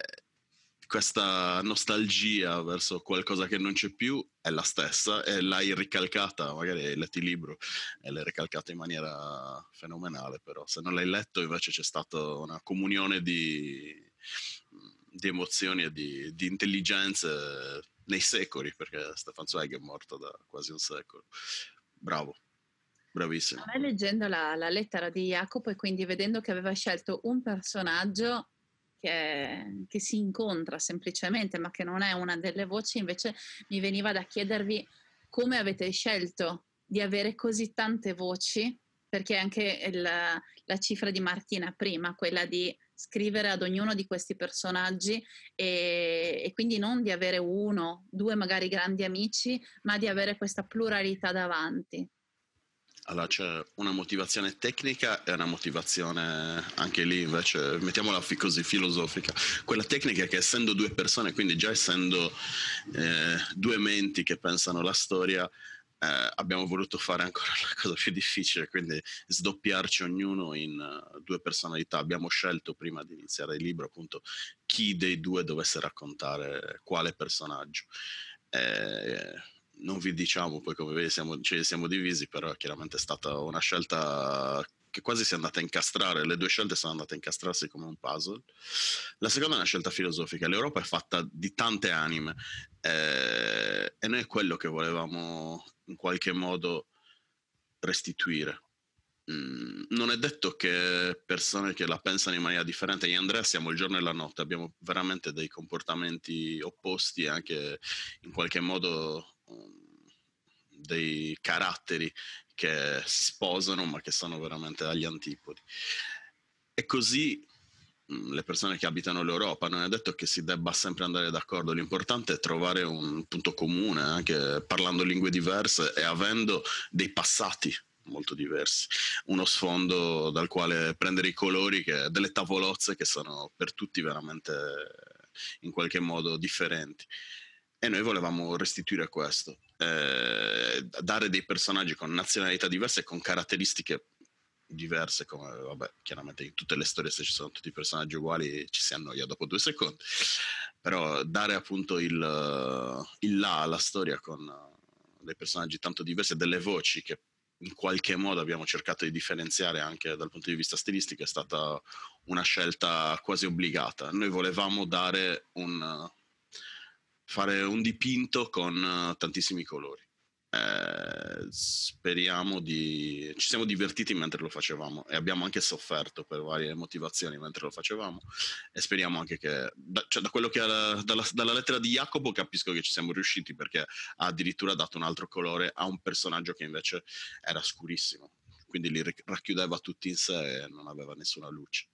questa nostalgia verso qualcosa che non c'è più è la stessa e l'hai ricalcata, magari hai letto il libro e l'hai ricalcata in maniera fenomenale, però se non l'hai letto invece c'è stata una comunione di, di emozioni e di, di intelligenze nei secoli, perché Stefan Zweig è morto da quasi un secolo. Bravo. Bravissimo. A me leggendo la, la, lettera di Jacopo e quindi vedendo che aveva scelto un personaggio che, che, si incontra semplicemente, ma che non è una delle voci, invece mi veniva da chiedervi come avete scelto di avere così tante voci, perché anche il, la cifra di Martina prima, quella di scrivere ad ognuno di questi personaggi e, e, quindi non di avere uno, due magari grandi amici, ma di avere questa pluralità davanti. Allora c'è una motivazione tecnica e una motivazione anche lì invece, mettiamola così, filosofica. Quella tecnica è che essendo due persone, quindi già essendo eh, due menti che pensano la storia, eh, abbiamo voluto fare ancora la cosa più difficile, quindi sdoppiarci ognuno in uh, due personalità. Abbiamo scelto prima di iniziare il libro appunto chi dei due dovesse raccontare quale personaggio. Eh, non vi diciamo poi come vedi siamo, ci siamo divisi, però chiaramente è stata una scelta che quasi si è andata a incastrare, le due scelte sono andate a incastrarsi come un puzzle. La seconda è una scelta filosofica, l'Europa è fatta di tante anime eh, e noi è quello che volevamo in qualche modo restituire. Mm, non è detto che persone che la pensano in maniera differente, io e Andrea siamo il giorno e la notte, abbiamo veramente dei comportamenti opposti e anche in qualche modo dei caratteri che si sposano ma che sono veramente agli antipodi. E così mm, le persone che abitano l'Europa, non è detto che si debba sempre andare d'accordo, l'importante è trovare un punto comune, anche parlando lingue diverse e avendo dei passati molto diversi, uno sfondo dal quale prendere i colori, che, delle tavolozze che sono per tutti veramente in qualche modo differenti. E noi volevamo restituire questo, eh, dare dei personaggi con nazionalità diverse e con caratteristiche diverse, come vabbè, chiaramente in tutte le storie se ci sono tutti i personaggi uguali ci si annoia dopo due secondi, però dare appunto il, il là alla storia con dei personaggi tanto diversi e delle voci che in qualche modo abbiamo cercato di differenziare anche dal punto di vista stilistico è stata una scelta quasi obbligata. Noi volevamo dare un, fare un dipinto con uh, tantissimi colori. Eh, speriamo di... ci siamo divertiti mentre lo facevamo e abbiamo anche sofferto per varie motivazioni mentre lo facevamo e speriamo anche che, da, cioè da quello che era, dalla, dalla, lettera di Jacopo capisco che ci siamo riusciti perché ha addirittura dato un altro colore a un personaggio che invece era scurissimo, quindi li racchiudeva tutti in sé e non aveva nessuna luce.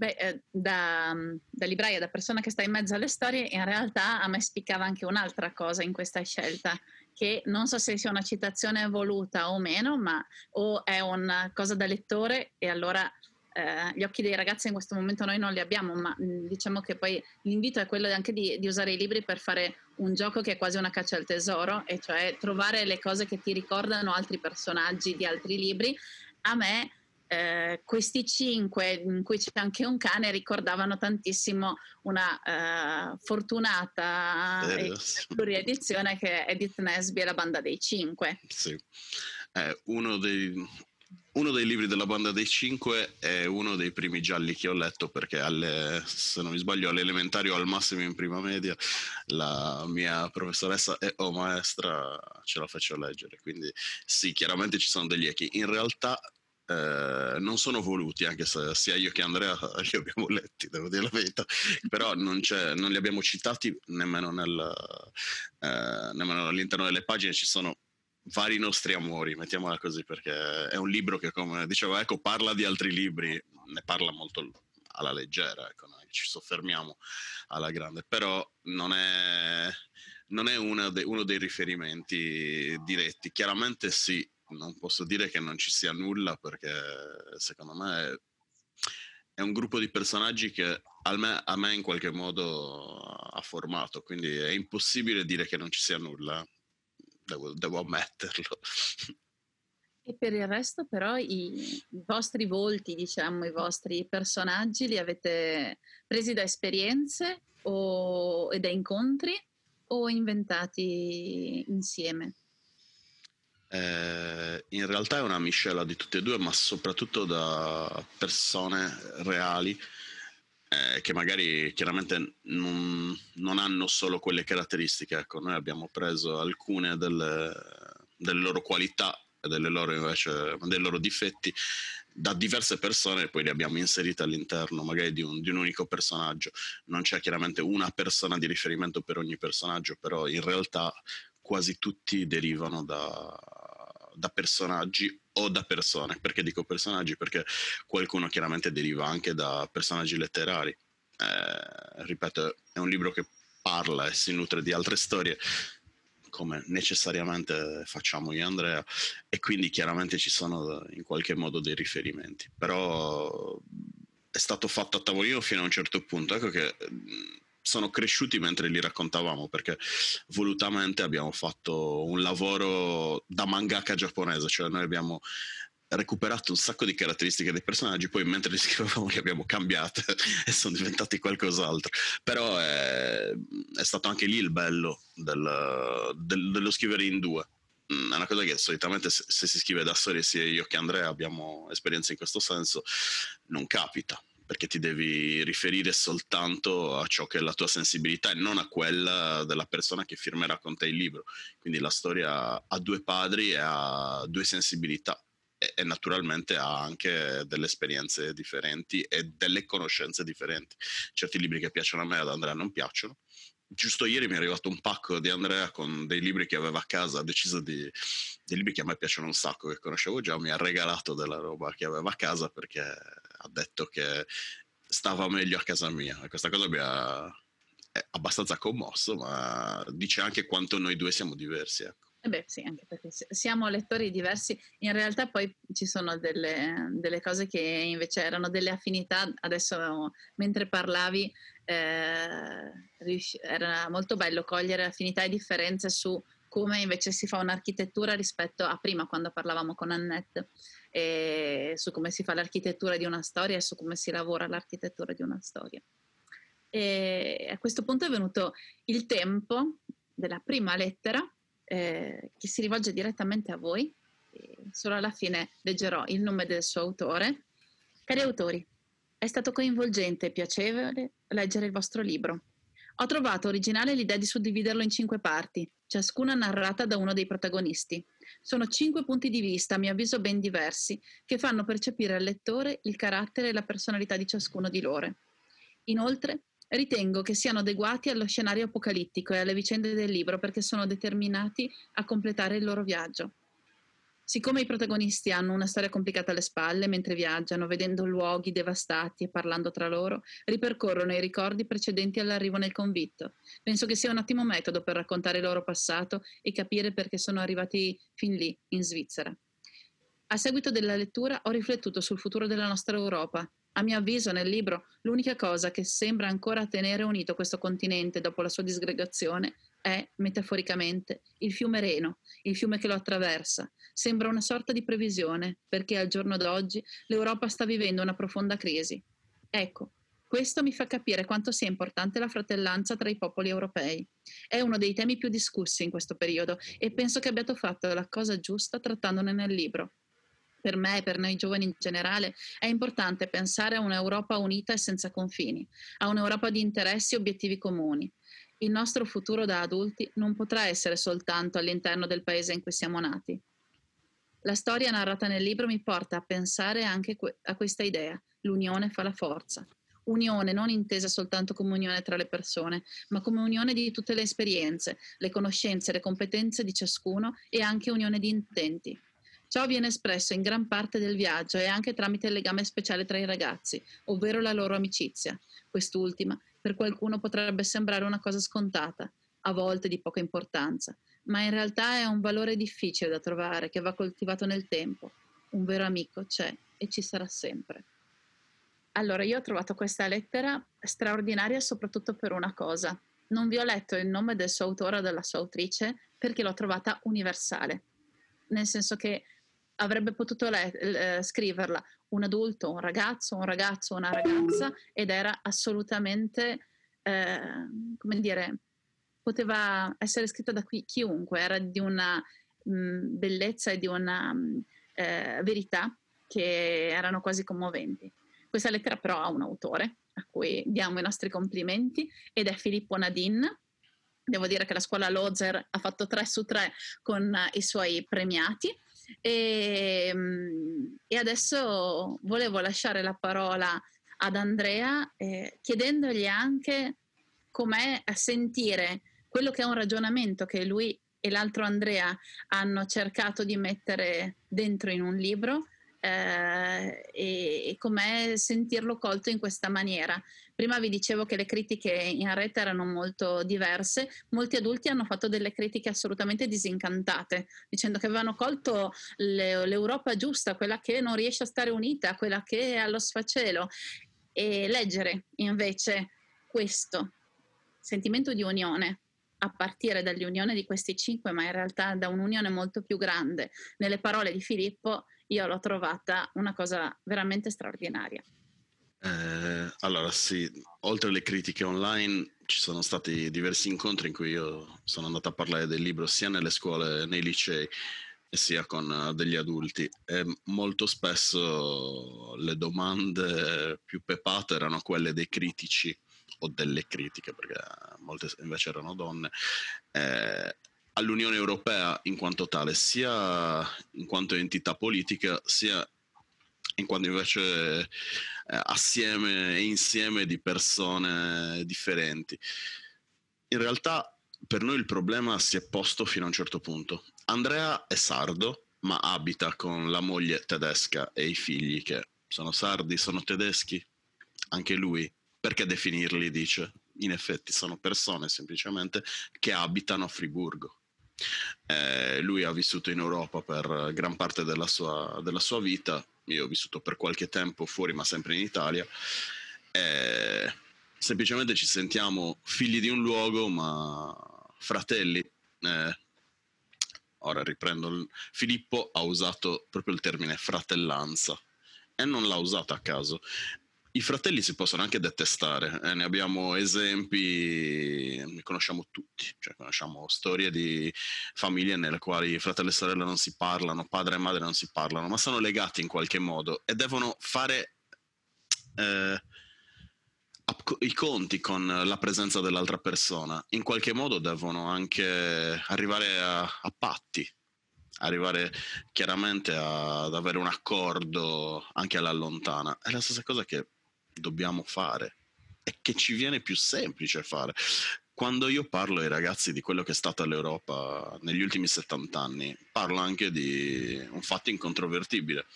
Beh, eh, da, da, libraia, da persona che sta in mezzo alle storie, in realtà a me spiccava anche un'altra cosa in questa scelta, che non so se sia una citazione voluta o meno, ma o è una cosa da lettore e allora eh, gli occhi dei ragazzi in questo momento noi non li abbiamo, ma mh, diciamo che poi l'invito è quello anche di, di, usare i libri per fare un gioco che è quasi una caccia al tesoro, e cioè trovare le cose che ti ricordano altri personaggi di altri libri. A me eh, questi cinque, in cui c'è anche un cane, ricordavano tantissimo una eh, fortunata pluriedizione che è Edith Nesby e la banda dei cinque. Sì, eh, uno dei, uno dei libri della banda dei cinque è uno dei primi gialli che ho letto perché alle, se non mi sbaglio all'elementario al massimo in prima media la mia professoressa e o maestra ce la faccio leggere. Quindi sì chiaramente ci sono degli echi. In realtà eh, non sono voluti, anche se sia io che Andrea li abbiamo letti, devo dire la verità, però non, non li abbiamo citati nemmeno, nel, eh, nemmeno all'interno delle pagine, ci sono vari nostri amori, mettiamola così, perché è un libro che, come dicevo, ecco, parla di altri libri, ne parla molto alla leggera, ecco, noi ci soffermiamo alla grande, però non è, non è de, uno dei riferimenti diretti. Chiaramente sì, non posso dire che non ci sia nulla perché secondo me è, è un gruppo di personaggi che me, a me, in qualche modo ha formato, quindi è impossibile dire che non ci sia nulla, devo, devo ammetterlo. E per il resto però i, i vostri volti, diciamo, i vostri personaggi li avete presi da esperienze o, e da incontri o inventati insieme? Eh, in realtà è una miscela di tutte e due, ma soprattutto da persone reali eh, che magari chiaramente non, non, hanno solo quelle caratteristiche. Ecco, noi abbiamo preso alcune delle, delle loro qualità e delle loro, invece, dei loro difetti da diverse persone e poi li abbiamo inseriti all'interno magari di un, di un, unico personaggio. Non c'è chiaramente una persona di riferimento per ogni personaggio, però in realtà quasi tutti derivano da, da personaggi o da persone. Perché dico personaggi? Perché qualcuno chiaramente deriva anche da personaggi letterari. Eh, ripeto, è un libro che parla e si nutre di altre storie come necessariamente facciamo io e Andrea e quindi chiaramente ci sono in qualche modo dei riferimenti però è stato fatto a tavolino fino a un certo punto ecco che sono cresciuti mentre li raccontavamo perché volutamente abbiamo fatto un lavoro da mangaka giapponese cioè noi abbiamo recuperato un sacco di caratteristiche dei personaggi, poi mentre li scrivevamo li abbiamo cambiate e sono diventati qualcos'altro. Però è, è stato anche lì il bello del, del, dello scrivere in due. Mm, è una cosa che solitamente se, se si scrive da soli, sia io che Andrea abbiamo esperienza in questo senso, non capita perché ti devi riferire soltanto a ciò che è la tua sensibilità e non a quella della persona che firmerà con te il libro. Quindi la storia ha due padri e ha due sensibilità e, e, naturalmente ha anche delle esperienze differenti e delle conoscenze differenti. Certi libri che piacciono a me ad Andrea non piacciono. Giusto ieri mi è arrivato un pacco di Andrea con dei libri che aveva a casa, ha deciso di, dei libri che a me piacciono un sacco, che conoscevo già, mi ha regalato della roba che aveva a casa perché ha detto che stava meglio a casa mia. E questa cosa mi ha abbastanza commosso, ma dice anche quanto noi due siamo diversi. Ecco. Eh beh, sì, anche perché siamo lettori diversi. In realtà poi ci sono delle, delle cose che invece erano delle affinità. Adesso, mentre parlavi, eh, era molto bello cogliere affinità e differenze su come invece si fa un'architettura rispetto a prima, quando parlavamo con Annette, su come si fa l'architettura di una storia e su come si lavora l'architettura di una storia. E a questo punto è venuto il tempo della prima lettera eh, che si rivolge direttamente a voi. Solo alla fine leggerò il nome del suo autore. Cari autori, è stato coinvolgente e piacevole leggere il vostro libro. Ho trovato originale l'idea di suddividerlo in cinque parti, ciascuna narrata da uno dei protagonisti. Sono cinque punti di vista, a mio avviso ben diversi, che fanno percepire al lettore il carattere e la personalità di ciascuno di loro. Inoltre, Ritengo che siano adeguati allo scenario apocalittico e alle vicende del libro perché sono determinati a completare il loro viaggio. Siccome i protagonisti hanno una storia complicata alle spalle mentre viaggiano, vedendo luoghi devastati e parlando tra loro, ripercorrono i ricordi precedenti all'arrivo nel convitto. Penso che sia un ottimo metodo per raccontare il loro passato e capire perché sono arrivati fin lì, in Svizzera. A seguito della lettura ho riflettuto sul futuro della nostra Europa a mio avviso, nel libro, l'unica cosa che sembra ancora tenere unito questo continente dopo la sua disgregazione è, metaforicamente, il fiume Reno, il fiume che lo attraversa. Sembra una sorta di previsione, perché al giorno d'oggi l'Europa sta vivendo una profonda crisi. Ecco, questo mi fa capire quanto sia importante la fratellanza tra i popoli europei. È uno dei temi più discussi in questo periodo e penso che abbiate fatto la cosa giusta trattandone nel libro per me e per noi giovani in generale, è importante pensare a un'Europa unita e senza confini, a un'Europa di interessi e obiettivi comuni. Il nostro futuro da adulti non potrà essere soltanto all'interno del paese in cui siamo nati. La storia narrata nel libro mi porta a pensare anche a questa idea, l'unione fa la forza. Unione non intesa soltanto come unione tra le persone, ma come unione di tutte le esperienze, le conoscenze, le competenze di ciascuno e anche unione di intenti. Ciò viene espresso in gran parte del viaggio e anche tramite il legame speciale tra i ragazzi, ovvero la loro amicizia. Quest'ultima, per qualcuno potrebbe sembrare una cosa scontata, a volte di poca importanza, ma in realtà è un valore difficile da trovare che va coltivato nel tempo. Un vero amico c'è e ci sarà sempre. Allora, io ho trovato questa lettera straordinaria soprattutto per una cosa. Non vi ho letto il nome del suo autore o della sua autrice perché l'ho trovata universale, nel senso che avrebbe potuto le- le- scriverla un adulto, un ragazzo, un ragazzo, una ragazza ed era assolutamente, eh, come dire, poteva essere scritta da qui, chiunque, era di una mh, bellezza e di una mh, eh, verità che erano quasi commoventi. Questa lettera però ha un autore a cui diamo i nostri complimenti ed è Filippo Nadin. Devo dire che la scuola Lozer ha fatto 3 su 3 con i suoi premiati e, e adesso volevo lasciare la parola ad Andrea eh, chiedendogli anche com'è sentire quello che è un ragionamento che lui e l'altro Andrea hanno cercato di mettere dentro in un libro eh, e, e com'è sentirlo colto in questa maniera. Prima vi dicevo che le critiche in rete erano molto diverse, molti adulti hanno fatto delle critiche assolutamente disincantate, dicendo che avevano colto le, l'Europa giusta, quella che non riesce a stare unita, quella che è allo sfacelo. E leggere invece questo sentimento di unione a partire dall'unione di questi cinque, ma in realtà da un'unione molto più grande, nelle parole di Filippo, io l'ho trovata una cosa veramente straordinaria. Eh, allora sì, oltre alle critiche online ci sono stati diversi incontri in cui io sono andato a parlare del libro sia nelle scuole, nei licei sia con uh, degli adulti. E molto spesso le domande più pepate erano quelle dei critici o delle critiche perché molte invece erano donne eh, all'Unione Europea in quanto tale, sia in quanto entità politica, sia in quanto invece eh, assieme e insieme di persone differenti. In realtà per noi il problema si è posto fino a un certo punto. Andrea è sardo, ma abita con la moglie tedesca e i figli che sono sardi, sono tedeschi, anche lui. Perché definirli, dice? In effetti sono persone semplicemente che abitano a Friburgo. Eh, lui ha vissuto in Europa per gran parte della sua, della sua, vita, io ho vissuto per qualche tempo fuori ma sempre in Italia. Eh, semplicemente ci sentiamo figli di un luogo ma fratelli. Eh, ora riprendo, Filippo ha usato proprio il termine fratellanza e non l'ha usato a caso i fratelli si possono anche detestare, eh, ne abbiamo esempi, ne conosciamo tutti, cioè conosciamo storie di famiglie nelle quali fratello e sorella non si parlano, padre e madre non si parlano, ma sono legati in qualche modo e devono fare eh, i conti con la presenza dell'altra persona, in qualche modo devono anche arrivare a, a patti, arrivare chiaramente ad avere un accordo anche alla lontana. È la stessa cosa che dobbiamo fare e che ci viene più semplice fare. Quando io parlo ai ragazzi di quello che è stata l'Europa negli ultimi 70 anni, parlo anche di un fatto incontrovertibile,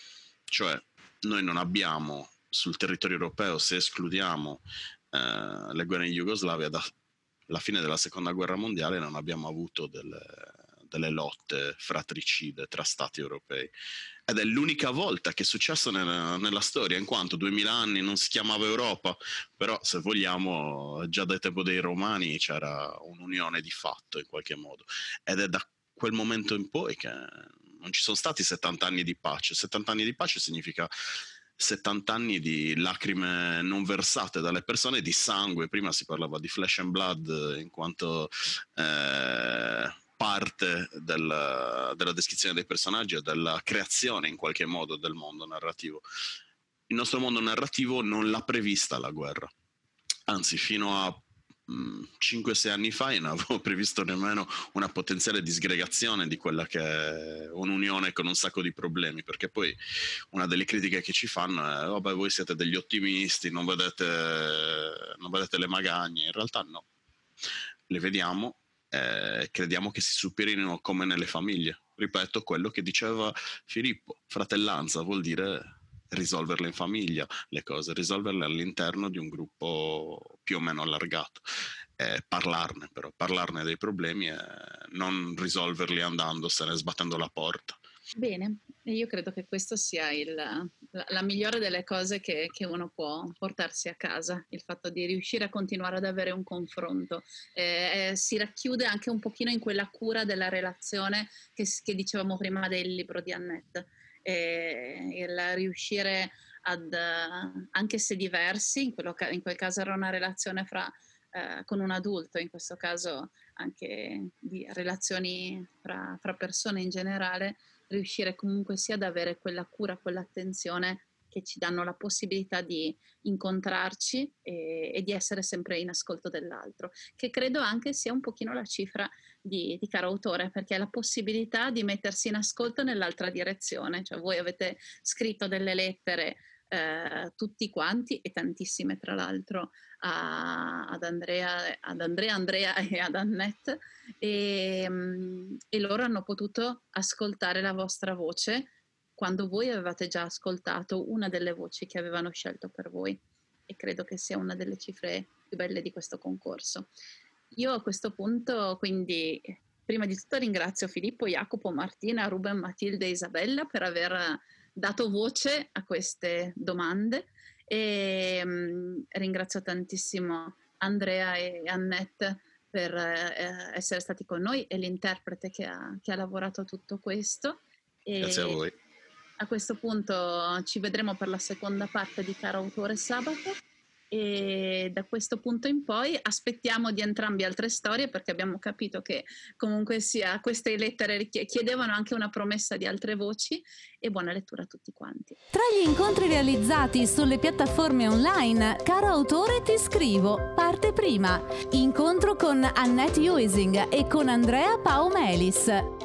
cioè noi non abbiamo sul territorio europeo, se escludiamo eh, le guerre in Jugoslavia, dalla fine della seconda guerra mondiale non abbiamo avuto delle, delle lotte fratricide tra stati europei ed è l'unica volta che è successo nella, nella, storia, in quanto 2000 anni non si chiamava Europa, però se vogliamo già dal tempo dei Romani c'era un'unione di fatto in qualche modo ed è da quel momento in poi che non ci sono stati 70 anni di pace. 70 anni di pace significa 70 anni di lacrime non versate dalle persone, di sangue. Prima si parlava di flesh and blood in quanto eh, parte del, della descrizione dei personaggi e della creazione in qualche modo del mondo narrativo. Il nostro mondo narrativo non l'ha prevista la guerra, anzi fino a 5-6 mm, anni fa io non avevo previsto nemmeno una potenziale disgregazione di quella che è un'unione con un sacco di problemi, perché poi una delle critiche che ci fanno è vabbè voi siete degli ottimisti, non vedete, non vedete le magagne, in realtà no, le vediamo eh, crediamo che si superino come nelle famiglie. Ripeto quello che diceva Filippo, fratellanza vuol dire risolverle in famiglia le cose, risolverle all'interno di un gruppo più o meno allargato. Eh, parlarne però, parlarne dei problemi e non risolverli andandosene, sbattendo la porta. Bene, io credo che questo sia il, la, la, migliore delle cose che, che, uno può portarsi a casa, il fatto di riuscire a continuare ad avere un confronto. Eh, eh, si racchiude anche un pochino in quella cura della relazione che, che dicevamo prima del libro di Annette. e il riuscire ad, anche se diversi, in, quello, in quel caso era una relazione fra, eh, con un adulto, in questo caso anche di relazioni fra, fra persone in generale, riuscire comunque sia ad avere quella cura, quell'attenzione che ci danno la possibilità di incontrarci e, e, di essere sempre in ascolto dell'altro, che credo anche sia un pochino la cifra di, di caro autore, perché è la possibilità di mettersi in ascolto nell'altra direzione, cioè voi avete scritto delle lettere eh, tutti quanti e tantissime tra l'altro a, ad, Andrea, ad Andrea, Andrea e ad Annette e, mm, e loro hanno potuto ascoltare la vostra voce quando voi avevate già ascoltato una delle voci che avevano scelto per voi e credo che sia una delle cifre più belle di questo concorso. Io a questo punto quindi prima di tutto ringrazio Filippo, Jacopo, Martina, Ruben, Matilde e Isabella per aver dato voce a queste domande e mh, mm, ringrazio tantissimo Andrea e Annette per eh, essere stati con noi e l'interprete che ha, che ha lavorato a tutto questo. E Grazie a voi. A questo punto ci vedremo per la seconda parte di Caro Autore Sabato e da questo punto in poi aspettiamo di entrambi altre storie perché abbiamo capito che comunque sia queste lettere chiedevano anche una promessa di altre voci e buona lettura a tutti quanti. Tra gli incontri realizzati sulle piattaforme online, caro autore ti scrivo, parte prima, incontro con Annette Uising e con Andrea Paumelis.